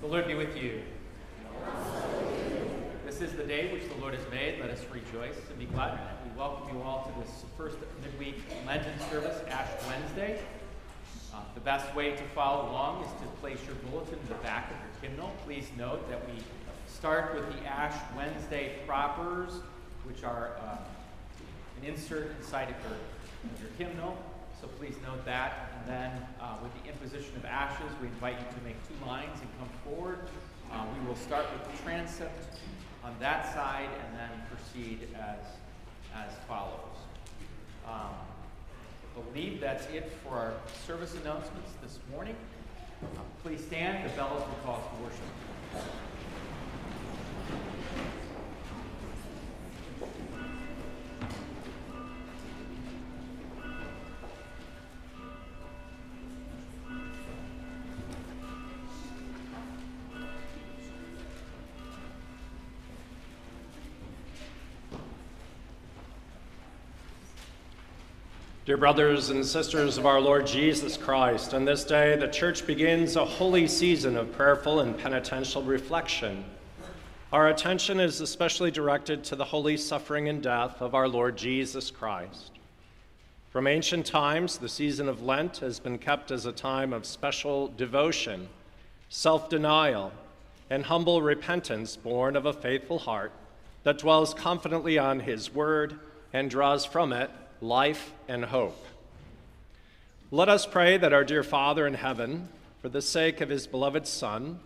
The Lord be with you. This is the day which the Lord has made. Let us rejoice and be glad in it. We welcome you all to this first midweek Lenten service, Ash Wednesday. Uh, the best way to follow along is to place your bulletin in the back of your hymnal. Please note that we start with the Ash Wednesday propers, which are uh, an insert inside of your, of your hymnal. So please note that. And then uh, with the imposition of ashes, we invite you to make two lines and come forward. Uh, we will start with the transept on that side and then proceed as, as follows. Um, I believe that's it for our service announcements this morning. Uh, please stand. The bells will call to worship. Dear brothers and sisters of our Lord Jesus Christ, on this day the Church begins a holy season of prayerful and penitential reflection. Our attention is especially directed to the holy suffering and death of our Lord Jesus Christ. From ancient times, the season of Lent has been kept as a time of special devotion, self denial, and humble repentance born of a faithful heart that dwells confidently on His Word and draws from it life, and hope. Let us pray that our dear Father in heaven, for the sake of his beloved Son,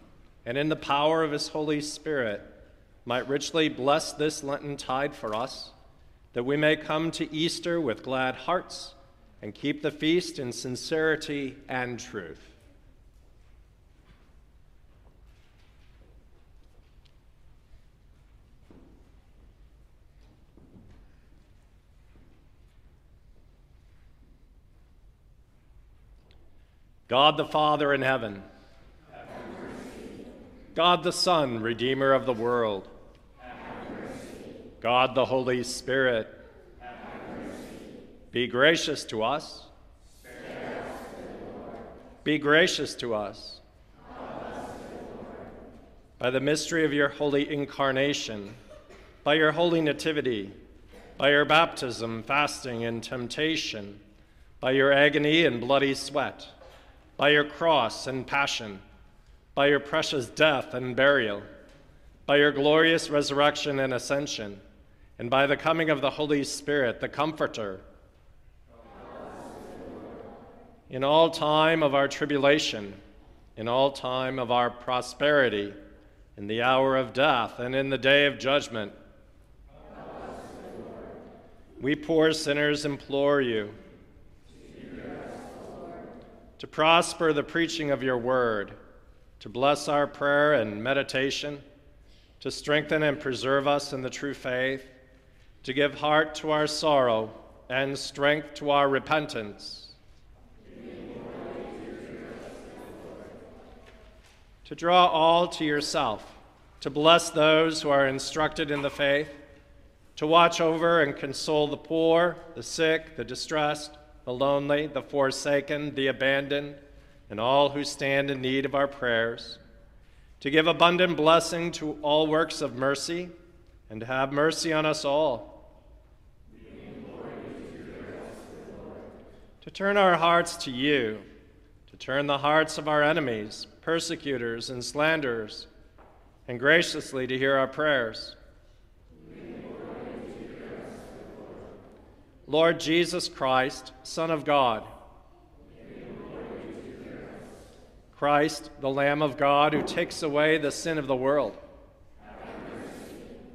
and in the power of his Holy Spirit, might richly bless this Lenten tide for us, that we may come to Easter with glad hearts and keep the feast in sincerity and truth. God the Father in heaven, God the Son, Redeemer of the world, God the Holy Spirit, be gracious to us. Be gracious to us. By the mystery of your holy incarnation, by your holy nativity, by your baptism, fasting, and temptation, by your agony and bloody sweat by your cross and passion, by your precious death and burial, by your glorious resurrection and ascension, and by the coming of the Holy Spirit, the Comforter. In all time of our tribulation, in all time of our prosperity, in the hour of death, and in the day of judgment, we poor sinners implore you to prosper the preaching of your word, to bless our prayer and meditation, to strengthen and preserve us in the true faith, to give heart to our sorrow and strength to our repentance. To draw all to yourself, to bless those who are instructed in the faith, to watch over and console the poor, the sick, the distressed, the lonely, the forsaken, the abandoned, and all who stand in need of our prayers, to give abundant blessing to all works of mercy, and to have mercy on us all. To turn our hearts to you, to turn the hearts of our enemies, persecutors, and slanderers, and graciously to hear our prayers. Lord Jesus Christ, Son of God. Christ, the Lamb of God, who takes away the sin of the world.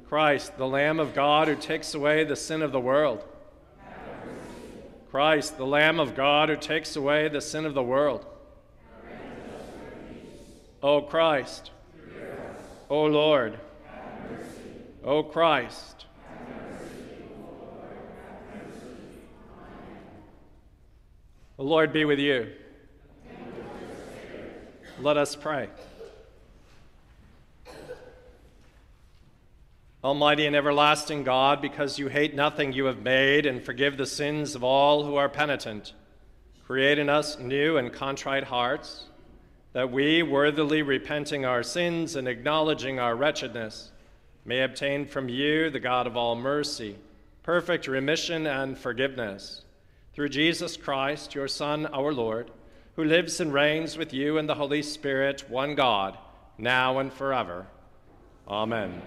Christ, the Lamb of God, who takes away the sin of the world. Christ, the Lamb of God, who takes away the sin of the world. O Christ, O Lord, O Christ, The Lord be with you. With Let us pray. Almighty and everlasting God, because you hate nothing you have made and forgive the sins of all who are penitent, create in us new and contrite hearts, that we, worthily repenting our sins and acknowledging our wretchedness, may obtain from you, the God of all mercy, perfect remission and forgiveness through Jesus Christ, your Son, our Lord, who lives and reigns with you in the Holy Spirit, one God, now and forever. Amen.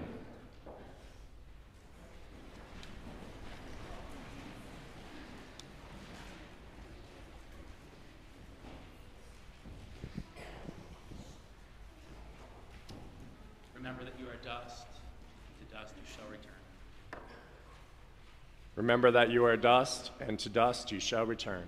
Remember that you are dust, and to dust you shall return.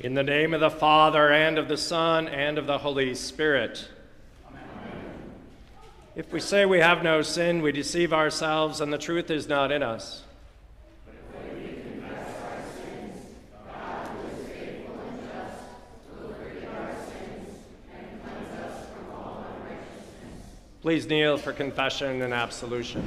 In the name of the Father, and of the Son, and of the Holy Spirit. Amen. If we say we have no sin, we deceive ourselves, and the truth is not in us. Please kneel for confession and absolution.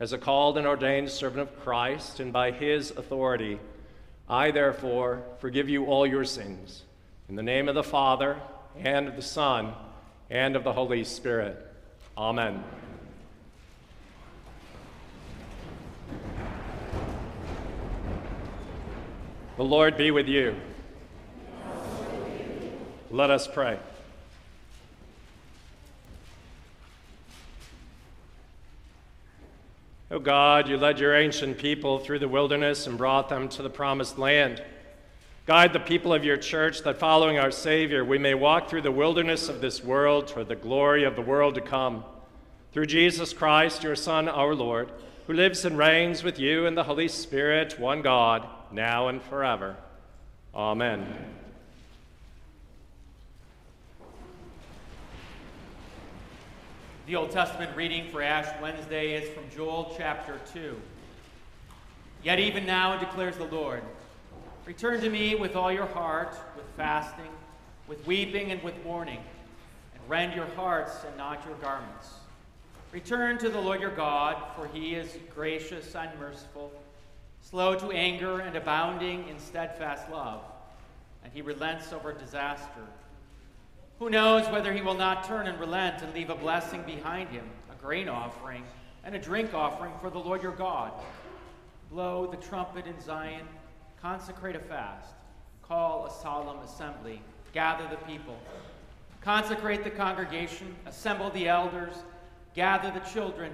As a called and ordained servant of Christ, and by his authority, I therefore forgive you all your sins. In the name of the Father, and of the Son, and of the Holy Spirit. Amen. The Lord be with you. Let us pray. O oh God, you led your ancient people through the wilderness and brought them to the promised land. Guide the people of your church that following our Savior, we may walk through the wilderness of this world toward the glory of the world to come. Through Jesus Christ, your Son, our Lord, who lives and reigns with you in the Holy Spirit, one God, now and forever. Amen. The Old Testament reading for Ash Wednesday is from Joel chapter 2. Yet even now, declares the Lord, return to me with all your heart, with fasting, with weeping, and with mourning, and rend your hearts and not your garments. Return to the Lord your God, for he is gracious and merciful, slow to anger and abounding in steadfast love, and he relents over disaster who knows whether he will not turn and relent and leave a blessing behind him, a grain offering and a drink offering for the Lord your God? Blow the trumpet in Zion, consecrate a fast, call a solemn assembly, gather the people, consecrate the congregation, assemble the elders, gather the children,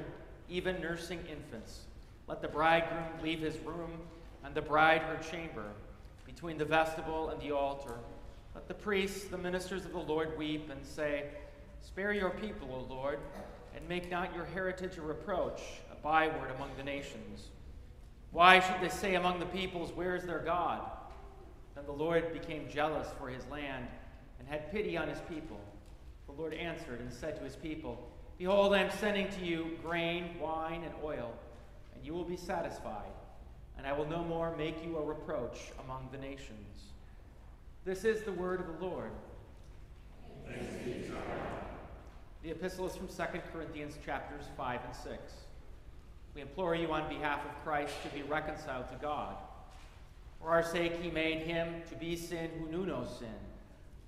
even nursing infants. Let the bridegroom leave his room and the bride her chamber between the vestibule and the altar let the priests, the ministers of the Lord, weep and say, Spare your people, O Lord, and make not your heritage a reproach, a byword among the nations. Why should they say among the peoples, Where is their God? Then the Lord became jealous for his land and had pity on his people. The Lord answered and said to his people, Behold, I am sending to you grain, wine, and oil, and you will be satisfied, and I will no more make you a reproach among the nations. This is the word of the Lord. The epistle is from 2 Corinthians chapters 5 and 6. We implore you on behalf of Christ to be reconciled to God. For our sake, he made him to be sin who knew no sin,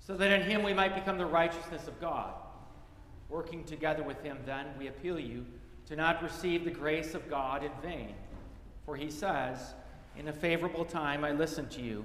so that in him we might become the righteousness of God. Working together with him, then, we appeal you to not receive the grace of God in vain. For he says, In a favorable time I listened to you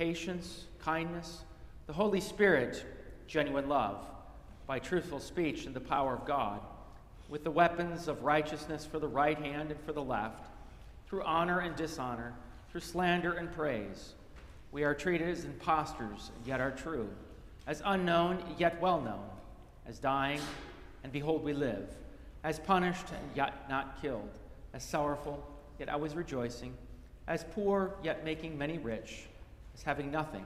patience, kindness, the Holy Spirit, genuine love, by truthful speech and the power of God, with the weapons of righteousness for the right hand and for the left, through honor and dishonor, through slander and praise. We are treated as impostors, yet are true, as unknown, yet well known, as dying, and behold, we live, as punished, and yet not killed, as sorrowful, yet always rejoicing, as poor, yet making many rich, as having nothing,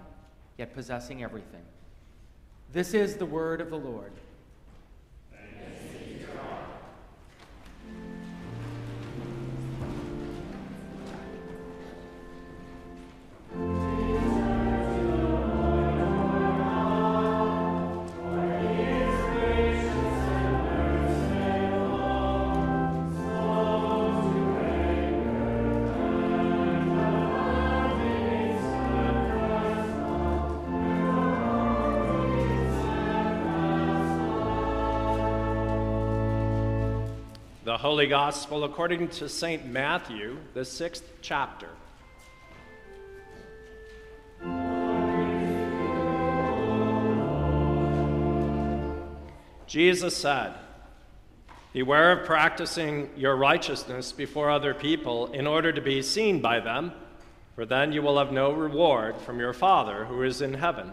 yet possessing everything. This is the word of the Lord. The Holy Gospel according to St. Matthew, the sixth chapter. Jesus said, Beware of practicing your righteousness before other people in order to be seen by them, for then you will have no reward from your Father who is in heaven.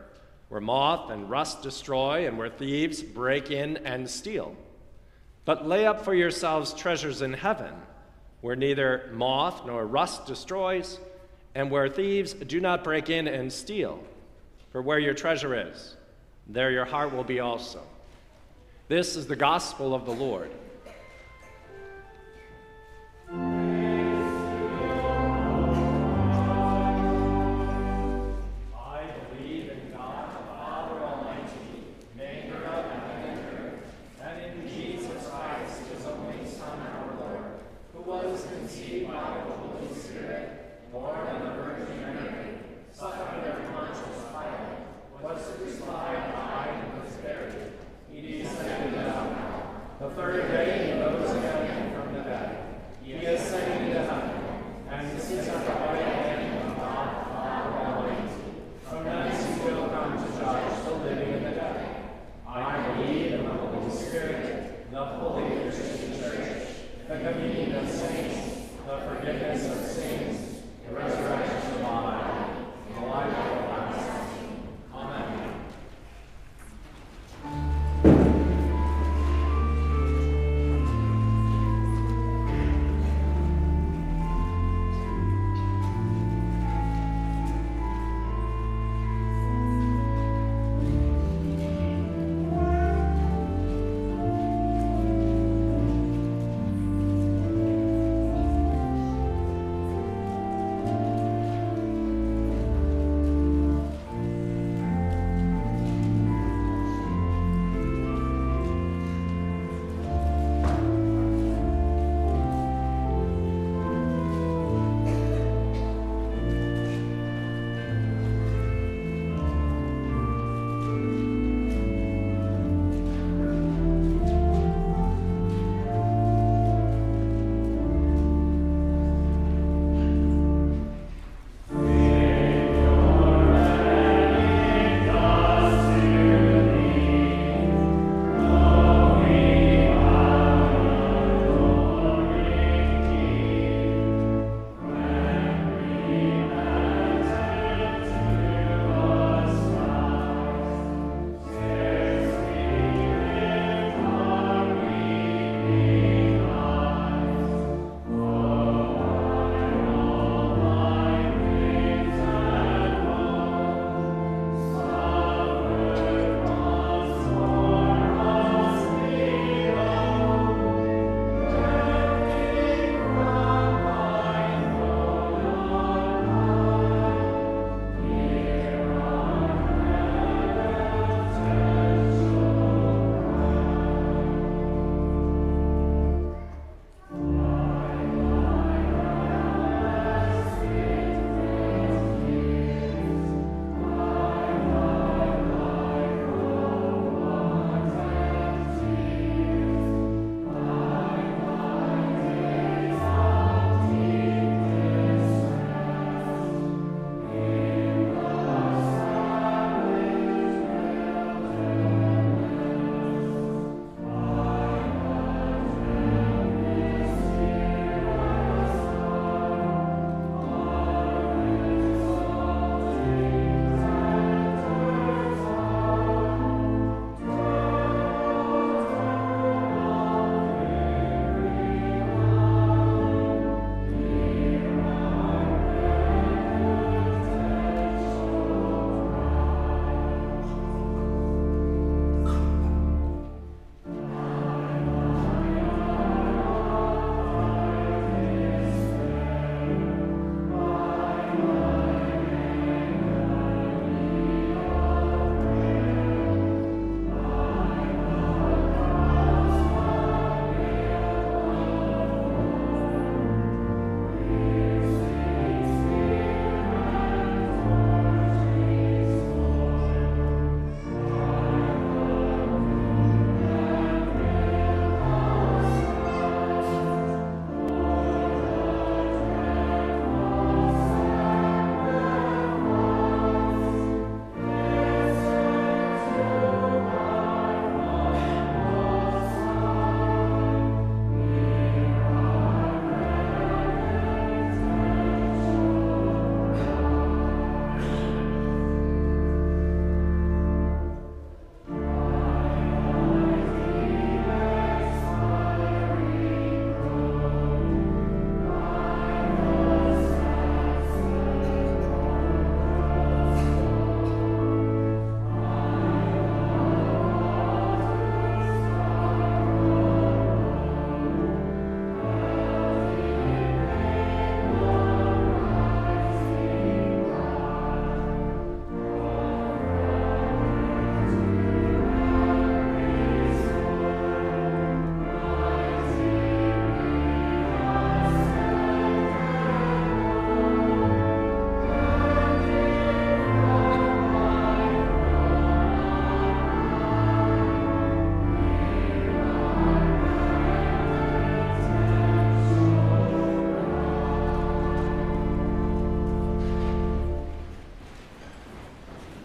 where moth and rust destroy, and where thieves break in and steal. But lay up for yourselves treasures in heaven, where neither moth nor rust destroys, and where thieves do not break in and steal. For where your treasure is, there your heart will be also. This is the gospel of the Lord.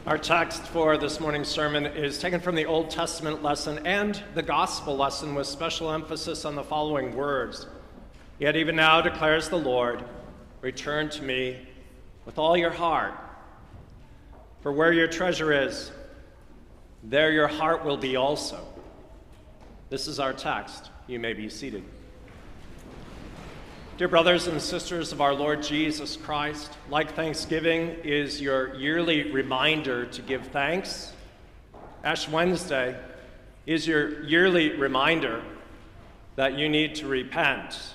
Our text for this morning's sermon is taken from the Old Testament lesson and the gospel lesson with special emphasis on the following words. Yet even now declares the Lord, return to me with all your heart. For where your treasure is, there your heart will be also. This is our text. You may be seated. Dear brothers and sisters of our Lord Jesus Christ, like Thanksgiving is your yearly reminder to give thanks, Ash Wednesday is your yearly reminder that you need to repent,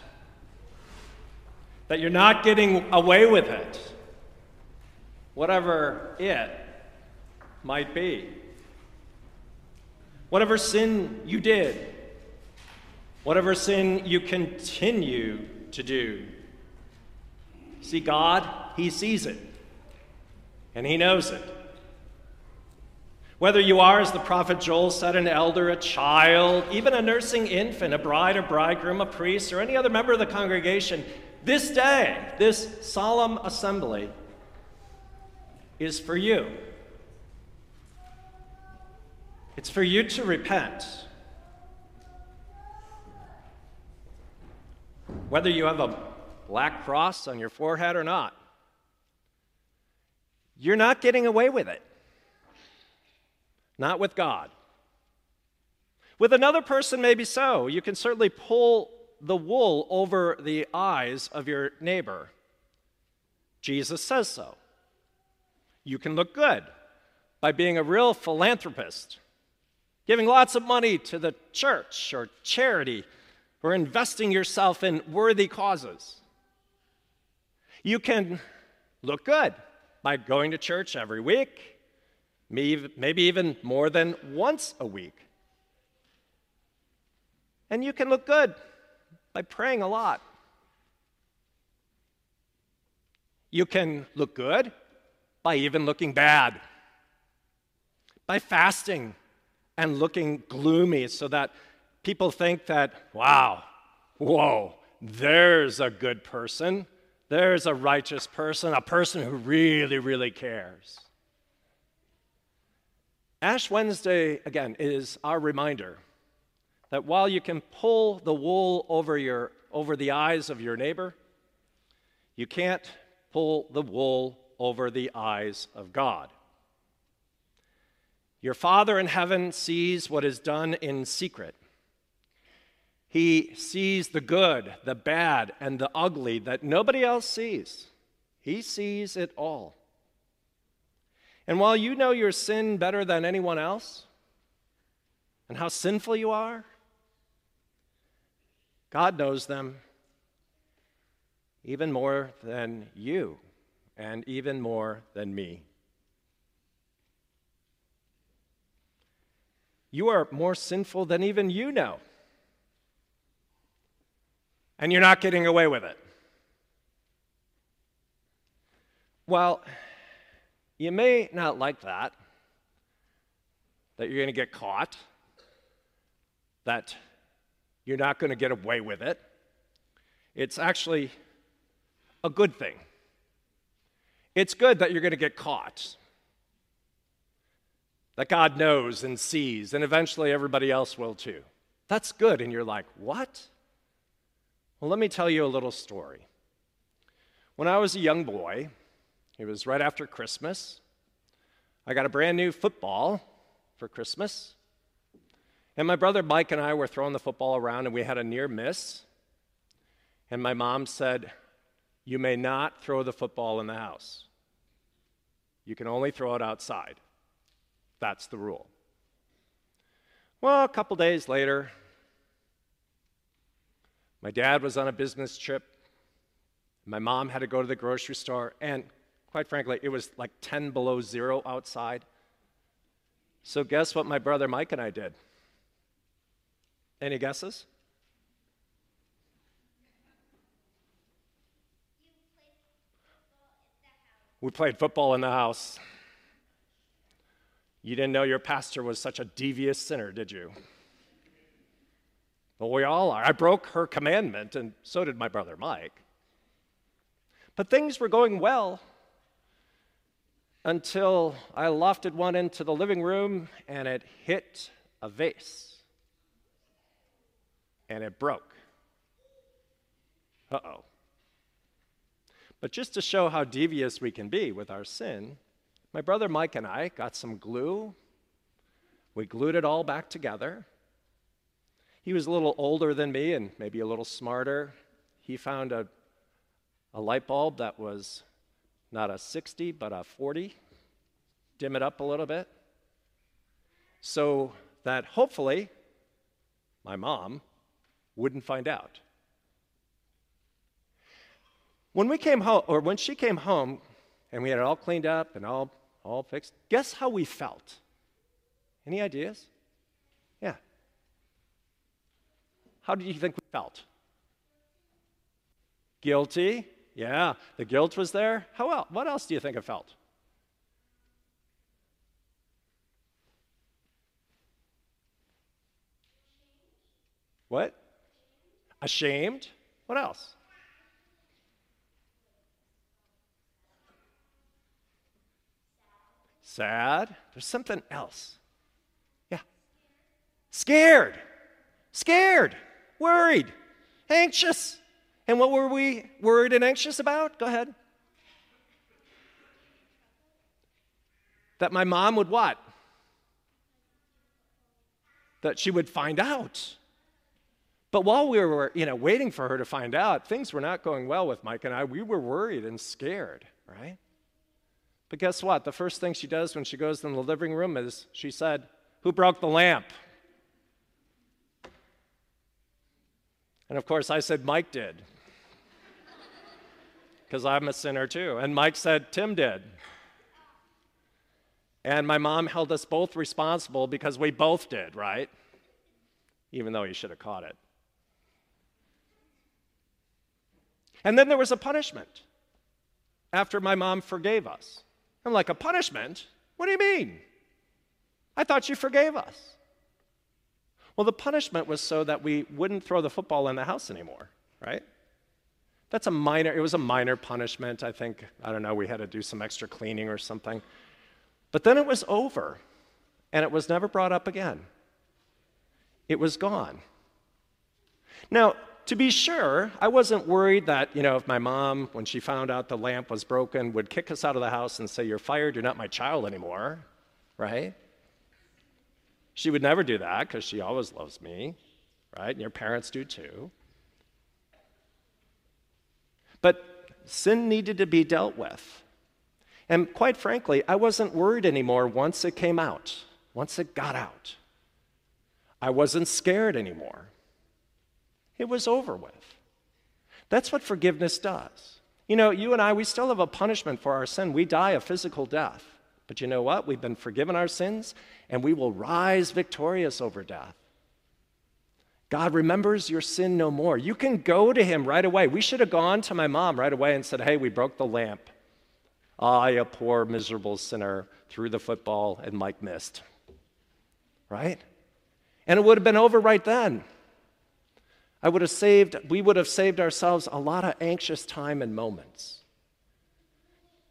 that you're not getting away with it, whatever it might be. Whatever sin you did, whatever sin you continue to do. See, God, He sees it, and He knows it. Whether you are, as the prophet Joel said, an elder, a child, even a nursing infant, a bride or bridegroom, a priest, or any other member of the congregation, this day, this solemn assembly, is for you. It's for you to repent whether you have a black cross on your forehead or not. You're not getting away with it. Not with God. With another person, maybe so. You can certainly pull the wool over the eyes of your neighbor. Jesus says so. You can look good by being a real philanthropist, giving lots of money to the church or charity or investing yourself in worthy causes. You can look good by going to church every week, maybe even more than once a week. And you can look good by praying a lot. You can look good by even looking bad, by fasting and looking gloomy so that people think that, wow, whoa, there's a good person, there's a righteous person, a person who really, really cares. Ash Wednesday, again, is our reminder that while you can pull the wool over, your, over the eyes of your neighbor, you can't pull the wool over the eyes of God. Your Father in heaven sees what is done in secret. He sees the good, the bad, and the ugly that nobody else sees. He sees it all. And while you know your sin better than anyone else, and how sinful you are, God knows them even more than you, and even more than me. You are more sinful than even you know and you're not getting away with it. Well, you may not like that, that you're going to get caught, that you're not going to get away with it. It's actually a good thing. It's good that you're going to get caught, that God knows and sees, and eventually everybody else will too. That's good. And you're like, what? Well, let me tell you a little story. When I was a young boy, it was right after Christmas, I got a brand new football for Christmas. And my brother Mike and I were throwing the football around, and we had a near miss. And my mom said, You may not throw the football in the house. You can only throw it outside. That's the rule. Well, a couple days later, my dad was on a business trip. My mom had to go to the grocery store, and quite frankly, it was like 10 below zero outside. So, guess what my brother Mike and I did? Any guesses? We played football in the house. You didn't know your pastor was such a devious sinner, did you? Well, we all are. I broke her commandment, and so did my brother Mike. But things were going well until I lofted one into the living room and it hit a vase and it broke. Uh oh. But just to show how devious we can be with our sin, my brother Mike and I got some glue. We glued it all back together. He was a little older than me and maybe a little smarter. He found a, a light bulb that was not a 60, but a 40. Dim it up a little bit. So that hopefully my mom wouldn't find out. When we came home, or when she came home, and we had it all cleaned up and all, all fixed, guess how we felt? Any ideas? Yeah. How do you think we felt? Guilty? Yeah, the guilt was there. How else? What else do you think it felt? What? Ashamed? What else? Sad. There's something else. Yeah. Scared. Scared. Worried. Anxious. And what were we worried and anxious about? Go ahead. That my mom would what? That she would find out. But while we were, you know, waiting for her to find out, things were not going well with Mike and I. We were worried and scared, right? But guess what? The first thing she does when she goes in the living room is she said, Who broke the lamp? And of course, I said, Mike did. Because I'm a sinner too. And Mike said, Tim did. And my mom held us both responsible because we both did, right? Even though he should have caught it. And then there was a punishment after my mom forgave us. I'm like, a punishment? What do you mean? I thought you forgave us. Well, the punishment was so that we wouldn't throw the football in the house anymore, right? That's a minor, it was a minor punishment. I think, I don't know, we had to do some extra cleaning or something. But then it was over, and it was never brought up again. It was gone. Now, to be sure, I wasn't worried that, you know, if my mom, when she found out the lamp was broken, would kick us out of the house and say, You're fired, you're not my child anymore, right? She would never do that because she always loves me, right? And your parents do too. But sin needed to be dealt with. And quite frankly, I wasn't worried anymore once it came out, once it got out. I wasn't scared anymore. It was over with. That's what forgiveness does. You know, you and I, we still have a punishment for our sin. We die a physical death. But you know what? We've been forgiven our sins, and we will rise victorious over death. God remembers your sin no more. You can go to him right away. We should have gone to my mom right away and said, Hey, we broke the lamp. Ah, I, a poor, miserable sinner, threw the football and Mike missed. Right? And it would have been over right then. I would have saved, we would have saved ourselves a lot of anxious time and moments.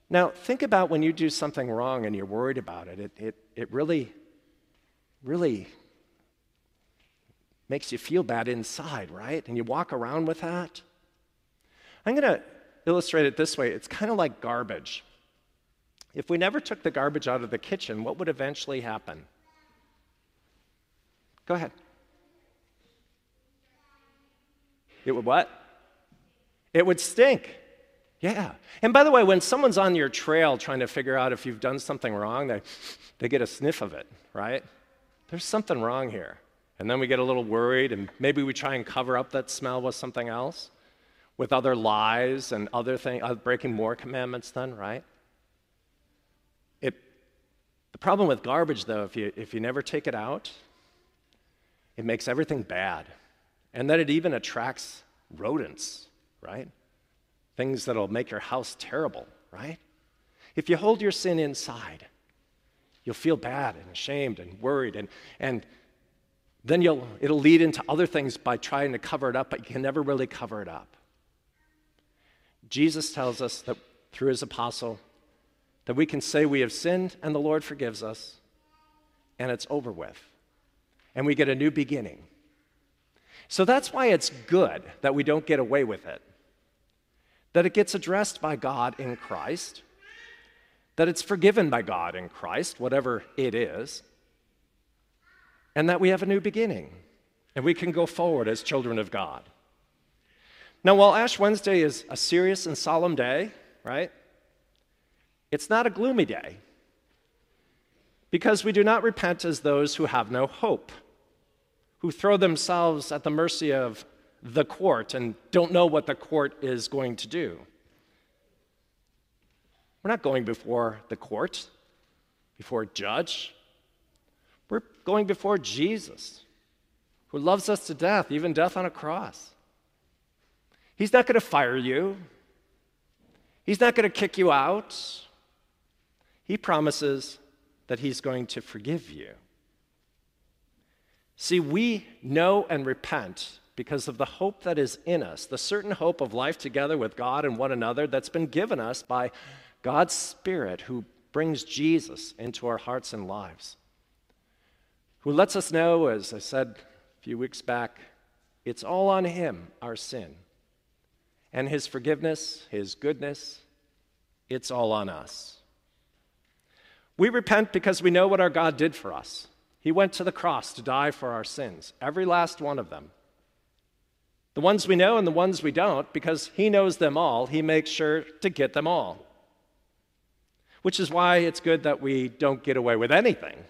Now, think about when you do something wrong and you're worried about it. It, it, it really, really makes you feel bad inside, right? And you walk around with that. I'm going to illustrate it this way it's kind of like garbage. If we never took the garbage out of the kitchen, what would eventually happen? Go ahead. It would what? It would stink. Yeah. And by the way, when someone's on your trail trying to figure out if you've done something wrong, they, they get a sniff of it, right? There's something wrong here. And then we get a little worried, and maybe we try and cover up that smell with something else, with other lies and other things, uh, breaking more commandments, then, right? It, the problem with garbage, though, if you, if you never take it out, it makes everything bad and that it even attracts rodents, right? Things that'll make your house terrible, right? If you hold your sin inside, you'll feel bad and ashamed and worried, and, and then you'll, it'll lead into other things by trying to cover it up, but you can never really cover it up. Jesus tells us that through his apostle that we can say we have sinned and the Lord forgives us, and it's over with. And we get a new beginning. So that's why it's good that we don't get away with it, that it gets addressed by God in Christ, that it's forgiven by God in Christ, whatever it is, and that we have a new beginning and we can go forward as children of God. Now, while Ash Wednesday is a serious and solemn day, right, it's not a gloomy day because we do not repent as those who have no hope, who throw themselves at the mercy of the court and don't know what the court is going to do. We're not going before the court, before a judge. We're going before Jesus, who loves us to death, even death on a cross. He's not going to fire you, He's not going to kick you out. He promises that He's going to forgive you. See, we know and repent because of the hope that is in us, the certain hope of life together with God and one another that's been given us by God's Spirit who brings Jesus into our hearts and lives, who lets us know, as I said a few weeks back, it's all on Him, our sin. And His forgiveness, His goodness, it's all on us. We repent because we know what our God did for us. He went to the cross to die for our sins, every last one of them. The ones we know and the ones we don't, because He knows them all, He makes sure to get them all. Which is why it's good that we don't get away with anything.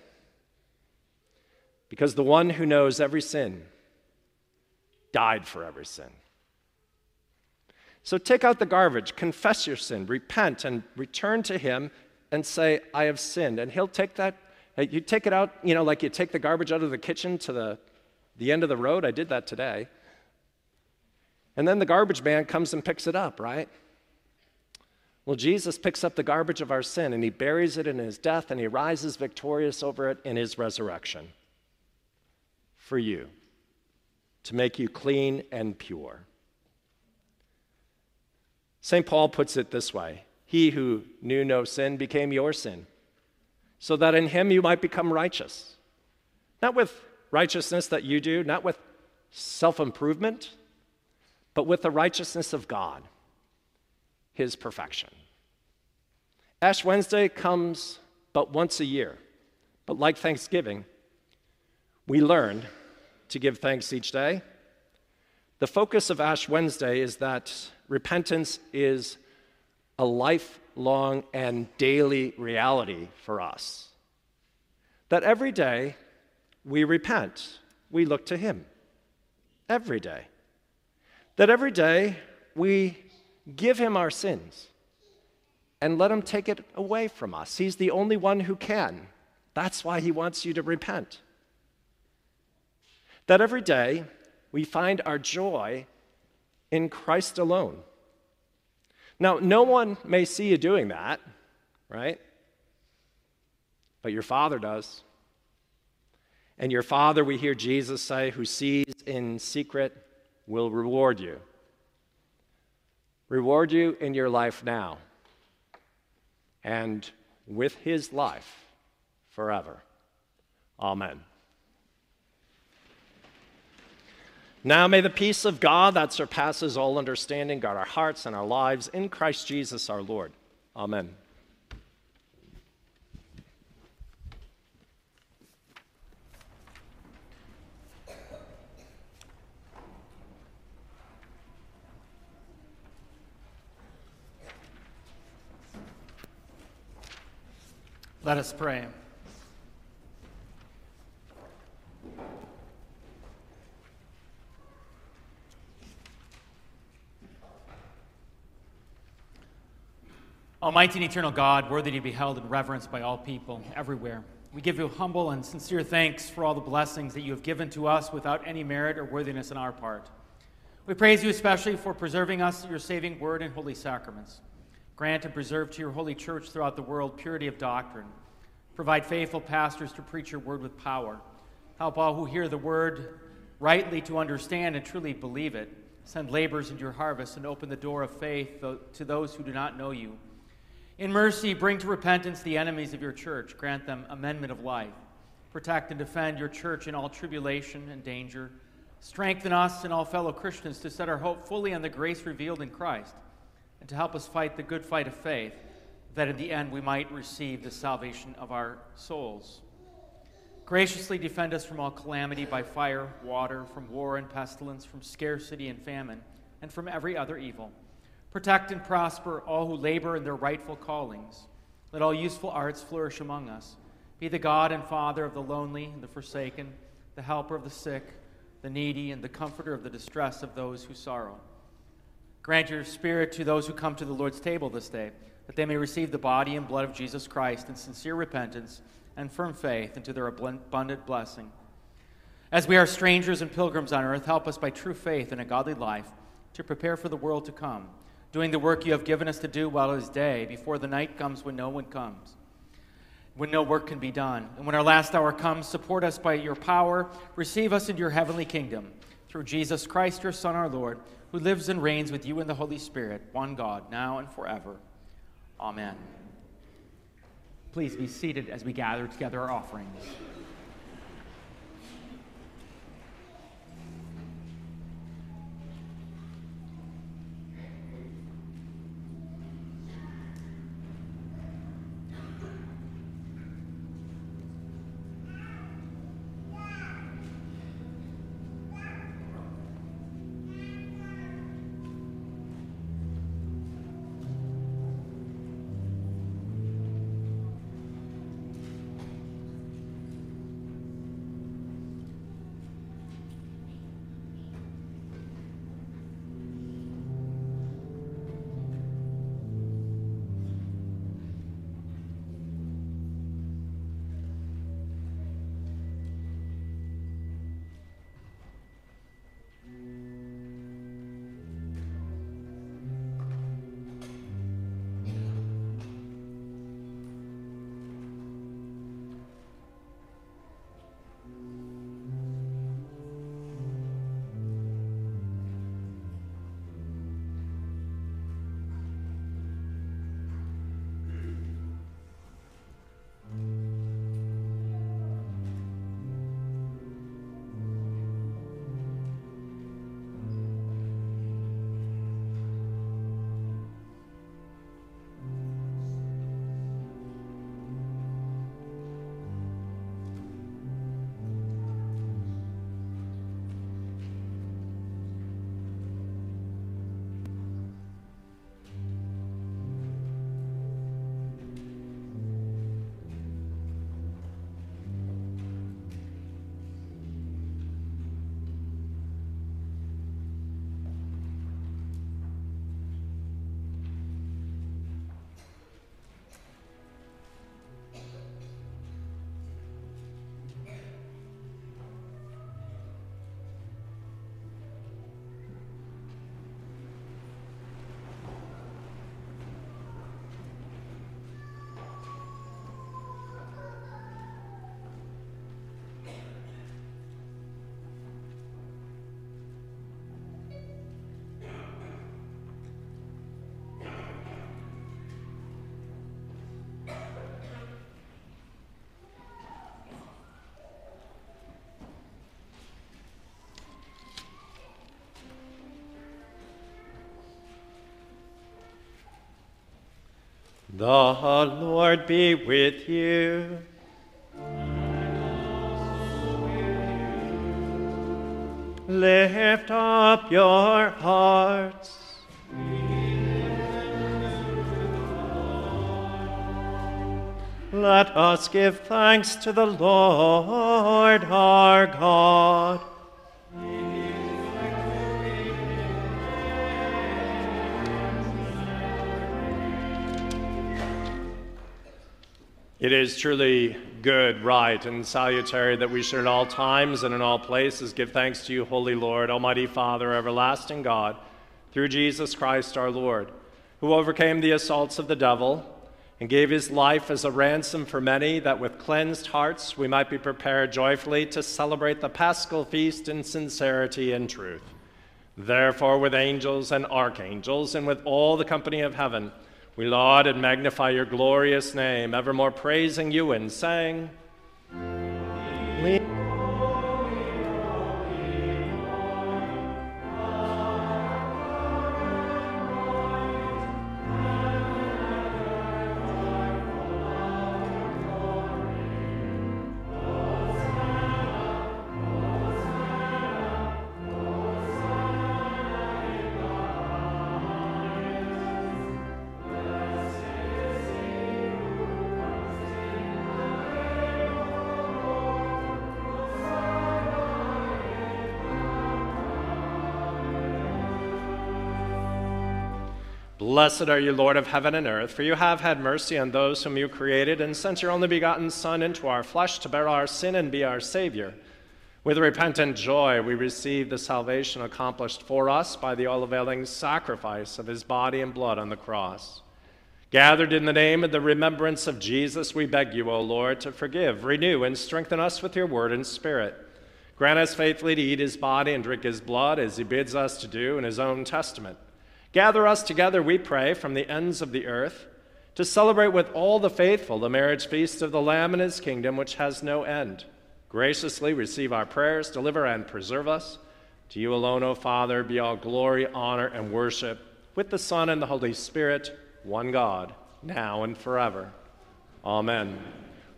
Because the one who knows every sin died for every sin. So take out the garbage, confess your sin, repent, and return to Him and say, I have sinned. And he'll take that, uh, you take it out, you know, like you take the garbage out of the kitchen to the, the end of the road. I did that today. And then the garbage man comes and picks it up, right? Well, Jesus picks up the garbage of our sin and he buries it in his death and he rises victorious over it in his resurrection for you to make you clean and pure. St. Paul puts it this way he who knew no sin became your sin, so that in him you might become righteous. Not with righteousness that you do, not with self improvement, but with the righteousness of God, his perfection. Ash Wednesday comes but once a year, but like Thanksgiving, we learn to give thanks each day. The focus of Ash Wednesday is that repentance is a lifelong and daily reality for us. That every day we repent, we look to Him. Every day. That every day we give Him our sins and let Him take it away from us. He's the only one who can. That's why He wants you to repent. That every day we find our joy in Christ alone. Now, no one may see you doing that, right? But your Father does. And your Father, we hear Jesus say, who sees in secret, will reward you. Reward you in your life now and with his life forever. Amen. Now may the peace of God that surpasses all understanding guard our hearts and our lives in Christ Jesus our Lord. Amen. Let us pray. Almighty and eternal God, worthy to be held in reverence by all people everywhere, we give you humble and sincere thanks for all the blessings that you have given to us without any merit or worthiness on our part. We praise you especially for preserving us your saving word and holy sacraments. Grant and preserve to your holy church throughout the world purity of doctrine. Provide faithful pastors to preach your word with power. Help all who hear the word rightly to understand and truly believe it. Send labors into your harvest and open the door of faith to those who do not know you. In mercy, bring to repentance the enemies of your church. Grant them amendment of life. Protect and defend your church in all tribulation and danger. Strengthen us and all fellow Christians to set our hope fully on the grace revealed in Christ and to help us fight the good fight of faith, that in the end we might receive the salvation of our souls. Graciously defend us from all calamity by fire, water, from war and pestilence, from scarcity and famine, and from every other evil. Protect and prosper all who labor in their rightful callings. Let all useful arts flourish among us. Be the God and Father of the lonely and the forsaken, the helper of the sick, the needy, and the comforter of the distress of those who sorrow. Grant your Spirit to those who come to the Lord's table this day, that they may receive the body and blood of Jesus Christ in sincere repentance and firm faith into their abundant blessing. As we are strangers and pilgrims on earth, help us by true faith and a godly life to prepare for the world to come, doing the work you have given us to do while it is day, before the night comes when no one comes, when no work can be done. And when our last hour comes, support us by your power, receive us into your heavenly kingdom. Through Jesus Christ, your Son, our Lord, who lives and reigns with you in the Holy Spirit, one God, now and forever. Amen. Please be seated as we gather together our offerings. The Lord be with you. Lift up your hearts. Let us give thanks to the Lord our God. It is truly good, right, and salutary that we should at all times and in all places give thanks to you, Holy Lord, Almighty Father, everlasting God, through Jesus Christ our Lord, who overcame the assaults of the devil and gave his life as a ransom for many, that with cleansed hearts we might be prepared joyfully to celebrate the paschal feast in sincerity and truth. Therefore, with angels and archangels and with all the company of heaven, We laud and magnify your glorious name, evermore praising you and saying, Blessed are you, Lord of heaven and earth, for you have had mercy on those whom you created and sent your only begotten Son into our flesh to bear our sin and be our Savior. With repentant joy, we receive the salvation accomplished for us by the all availing sacrifice of his body and blood on the cross. Gathered in the name of the remembrance of Jesus, we beg you, O Lord, to forgive, renew, and strengthen us with your word and spirit. Grant us faithfully to eat his body and drink his blood as he bids us to do in his own testament Gather us together, we pray, from the ends of the earth to celebrate with all the faithful the marriage feast of the Lamb and his kingdom, which has no end. Graciously receive our prayers, deliver and preserve us. To you alone, O Father, be all glory, honor, and worship, with the Son and the Holy Spirit, one God, now and forever. Amen.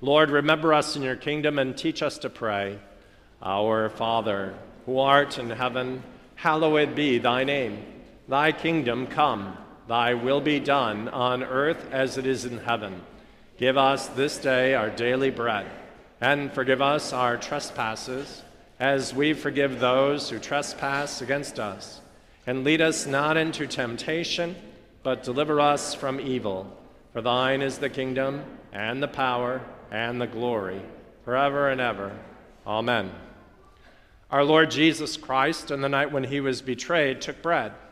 Lord, remember us in your kingdom and teach us to pray. Our Father, who art in heaven, hallowed be thy name. Thy kingdom come, thy will be done on earth as it is in heaven. Give us this day our daily bread, and forgive us our trespasses, as we forgive those who trespass against us. And lead us not into temptation, but deliver us from evil. For thine is the kingdom, and the power, and the glory, forever and ever. Amen. Our Lord Jesus Christ, on the night when he was betrayed, took bread.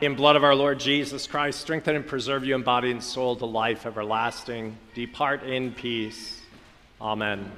In blood of our Lord Jesus Christ, strengthen and preserve you in body and soul to life everlasting. Depart in peace. Amen.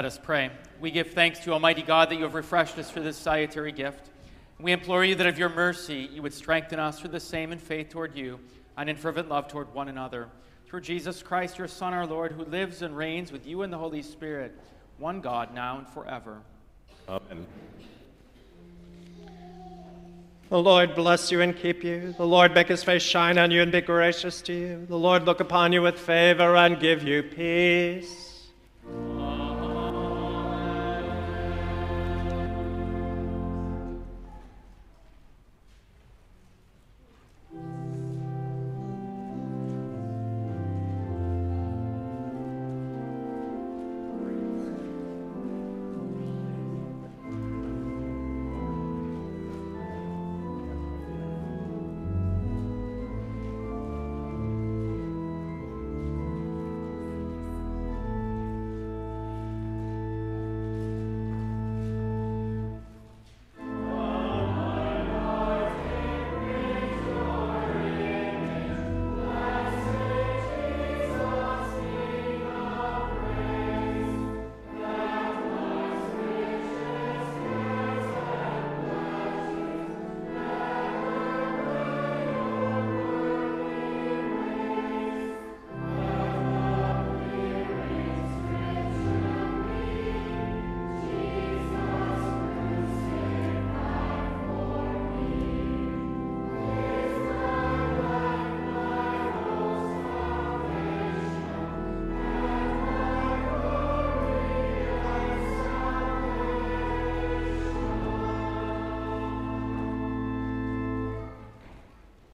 Let us pray. We give thanks to Almighty God that you have refreshed us for this salutary gift. We implore you that of your mercy you would strengthen us for the same in faith toward you and in fervent love toward one another. Through Jesus Christ, your Son, our Lord, who lives and reigns with you in the Holy Spirit, one God, now and forever. Amen. The Lord bless you and keep you. The Lord make his face shine on you and be gracious to you. The Lord look upon you with favor and give you peace.